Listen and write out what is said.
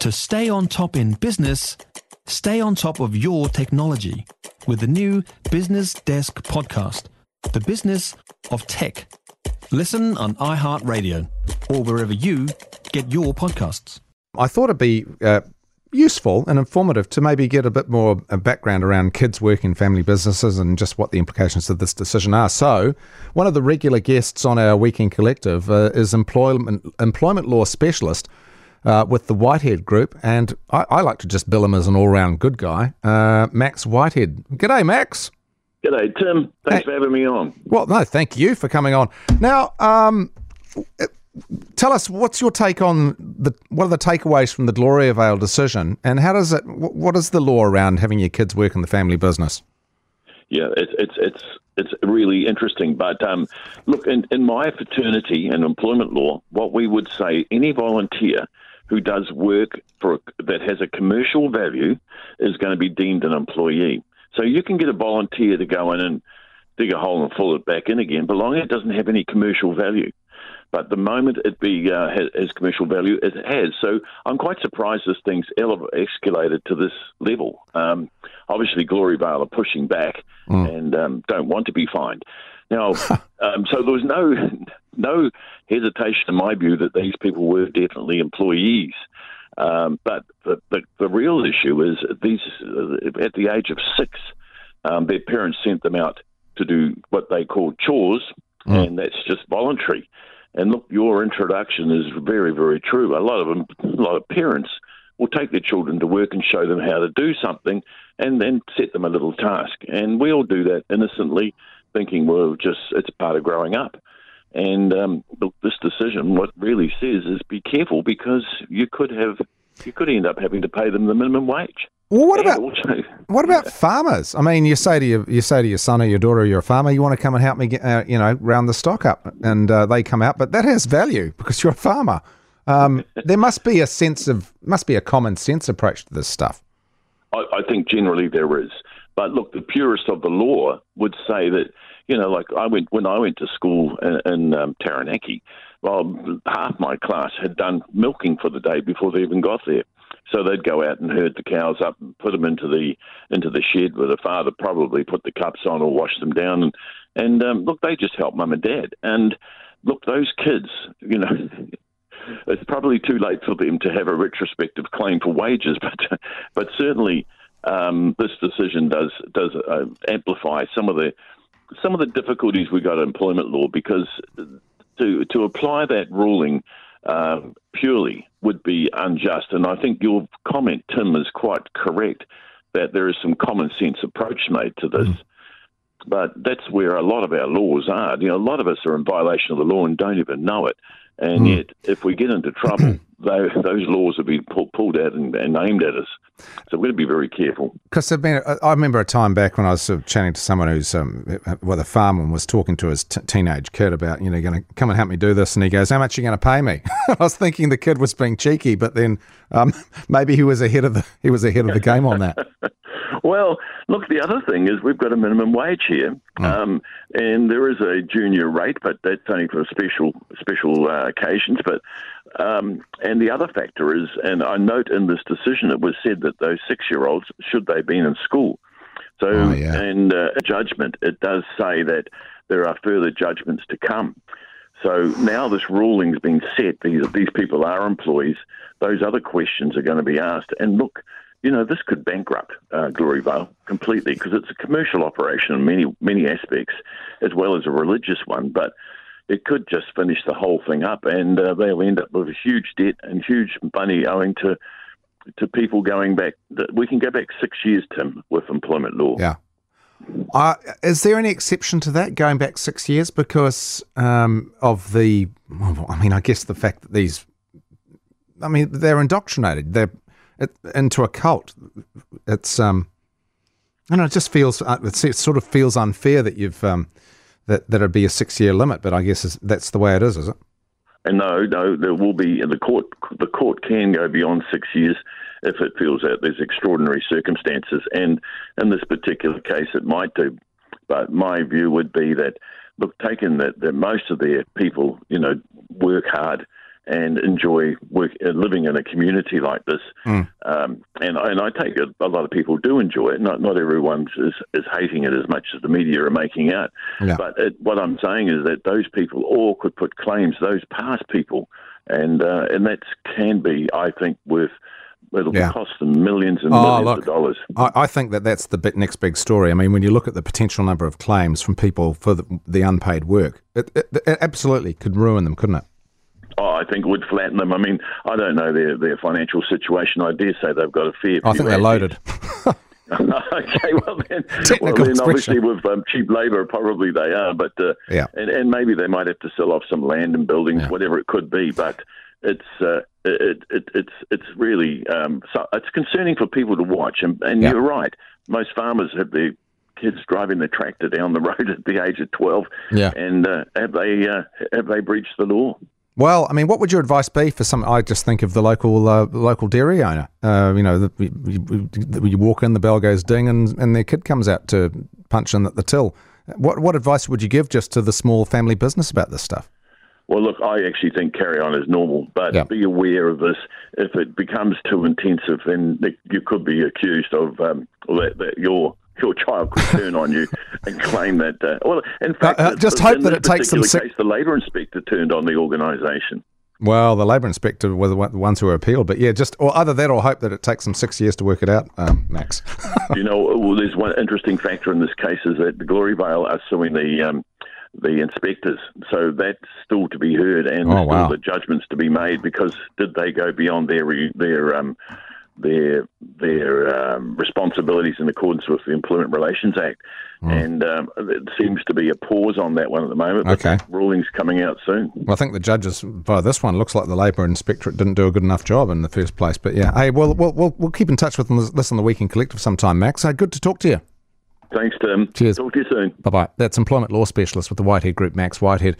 To stay on top in business, stay on top of your technology with the new Business Desk podcast, The Business of Tech. Listen on iHeartRadio or wherever you get your podcasts. I thought it'd be uh, useful and informative to maybe get a bit more background around kids working family businesses and just what the implications of this decision are. So, one of the regular guests on our Weekend Collective uh, is employment employment law specialist uh, with the Whitehead Group, and I, I, like to just bill him as an all round good guy, uh, Max Whitehead. G'day, Max. G'day, Tim. Thanks hey. for having me on. Well, no, thank you for coming on. Now, um, tell us what's your take on the what are the takeaways from the Gloriavale decision, and how does it? What is the law around having your kids work in the family business? Yeah, it's it's it's it's really interesting. But um, look, in, in my fraternity and employment law, what we would say, any volunteer who does work for that has a commercial value is going to be deemed an employee. So you can get a volunteer to go in and dig a hole and fill it back in again, but long as it doesn't have any commercial value. But the moment it be uh, has, has, commercial value, it has. So I'm quite surprised this thing's ele- escalated to this level. Um, obviously, Gloriavale are pushing back mm. and um, don't want to be fined. Now, um, so there was no no hesitation in my view that these people were definitely employees. Um, but the, the, the real issue is these uh, at the age of six, um, their parents sent them out to do what they call chores, mm. and that's just voluntary. And look, your introduction is very, very true. A lot of them, a lot of parents will take their children to work and show them how to do something, and then set them a little task. And we all do that innocently, thinking, well, just it's part of growing up. And um, look, this decision, what really says is be careful because you could have, you could end up having to pay them the minimum wage. Well, what about also, what about yeah. farmers? I mean, you say to your you say to your son or your daughter, you're a farmer. You want to come and help me, get, uh, you know, round the stock up, and uh, they come out, but that has value because you're a farmer. Um, there must be a sense of must be a common sense approach to this stuff. I, I think generally there is, but look, the purist of the law would say that you know, like I went when I went to school in, in um, Taranaki. Well, half my class had done milking for the day before they even got there. So they'd go out and herd the cows up and put them into the into the shed where the father probably put the cups on or washed them down. And and um, look, they just help mum and dad. And look, those kids, you know. it's probably too late for them to have a retrospective claim for wages, but but certainly um, this decision does does uh, amplify some of the some of the difficulties we got in employment law because to to apply that ruling uh, purely would be unjust. And I think your comment, Tim, is quite correct that there is some common sense approach made to this. Mm. But that's where a lot of our laws are. You know, a lot of us are in violation of the law and don't even know it. And mm. yet, if we get into trouble, those, those laws will be pulled out and, and, aimed at us. So we're going to be very careful. Because I remember a time back when I was sort of chatting to someone who's, um, well, the farmer was talking to his t- teenage kid about, you know, going to come and help me do this. And he goes, How much are you going to pay me? I was thinking the kid was being cheeky, but then um, maybe he was ahead of the he was ahead of the game on that. Well, look, the other thing is we've got a minimum wage here, mm. um, and there is a junior rate, but that's only for special special uh, occasions. But um, and the other factor is, and I note in this decision, it was said that those six year olds should they been in school. So, oh, yeah. and uh, judgment, it does say that there are further judgments to come. So now this ruling's been set. These these people are employees. Those other questions are going to be asked. And look, you know, this could bankrupt uh, Gloriavale completely because it's a commercial operation in many many aspects, as well as a religious one. But it could just finish the whole thing up, and uh, they'll end up with a huge debt and huge money owing to to people going back. We can go back six years, Tim, with employment law. Yeah. Uh, is there any exception to that going back six years because um, of the? I mean, I guess the fact that these, I mean, they're indoctrinated. They're it, into a cult. It's um, I know. It just feels uh, it sort of feels unfair that you've um, that that it'd be a six year limit. But I guess that's the way it is, is it? And no, no, there will be the court. The court can go beyond six years if it feels that there's extraordinary circumstances, and in this particular case, it might do. But my view would be that, look, taken that, that most of their people, you know, work hard and enjoy work, uh, living in a community like this. Mm. Um, and and I take it a lot of people do enjoy it. Not not everyone is, is hating it as much as the media are making out. Yeah. But it, what I'm saying is that those people all could put claims. Those past people, and uh, and that can be, I think, worth. It'll Yeah. cost them millions and Oh, millions look, of dollars. I, I think that that's the bit, next big story. I mean, when you look at the potential number of claims from people for the, the unpaid work, it, it, it absolutely could ruin them, couldn't it? Oh, I think it would flatten them. I mean, I don't know their, their financial situation. I dare say they've got a fair. I think they're loaded. okay, well then, well then obviously with um, cheap labour, probably they are. But uh, Yeah. and, and maybe they might have to sell off some land and buildings, whatever it could be. But it's uh, it, it it's it's really um, so it's concerning for people to watch. And, and Yeah. you're right, most farmers have their kids driving the tractor down the road at the age of twelve. Yeah. and uh, have they uh, have they breached the law? Well, I mean, what would your advice be for some? I just think of the local uh, local dairy owner. Uh, you know, the, you, you, you walk in, the bell goes ding, and, and their kid comes out to punch in at the till. What what advice would you give just to the small family business about this stuff? Well, look, I actually think carry on is normal, but Yeah. be aware of this. If it becomes too intensive, then you could be accused of um, that, that your your child could turn on you and claim that. Uh, well, in fact, uh, just in hope that it takes six- Case, the labour inspector turned on the organisation. Well, the labour inspector were the ones who were appealed, but yeah, just or either that or hope that it takes them six years to work it out, um, Max. you know, well, there's one interesting factor in this case is that the Gloriavale are suing the um, the inspectors, so that's still to be heard, and Oh, wow. the judgments to be made because did they go beyond their re- their um, their their um, responsibilities in accordance with the Employment Relations Act, Hmm. and um, it seems to be a pause on that one at the moment. Okay. ruling's coming out soon. Well, I think the judges by this one looks like the labour inspectorate didn't do a good enough job in the first place. But yeah, hey, well, we'll we'll, we'll keep in touch with this on the Weekend Collective sometime, Max. Hey, good to talk to you. Thanks, Tim. Cheers. Talk to you soon. Bye bye. That's employment law specialist with the Whitehead Group, Max Whitehead.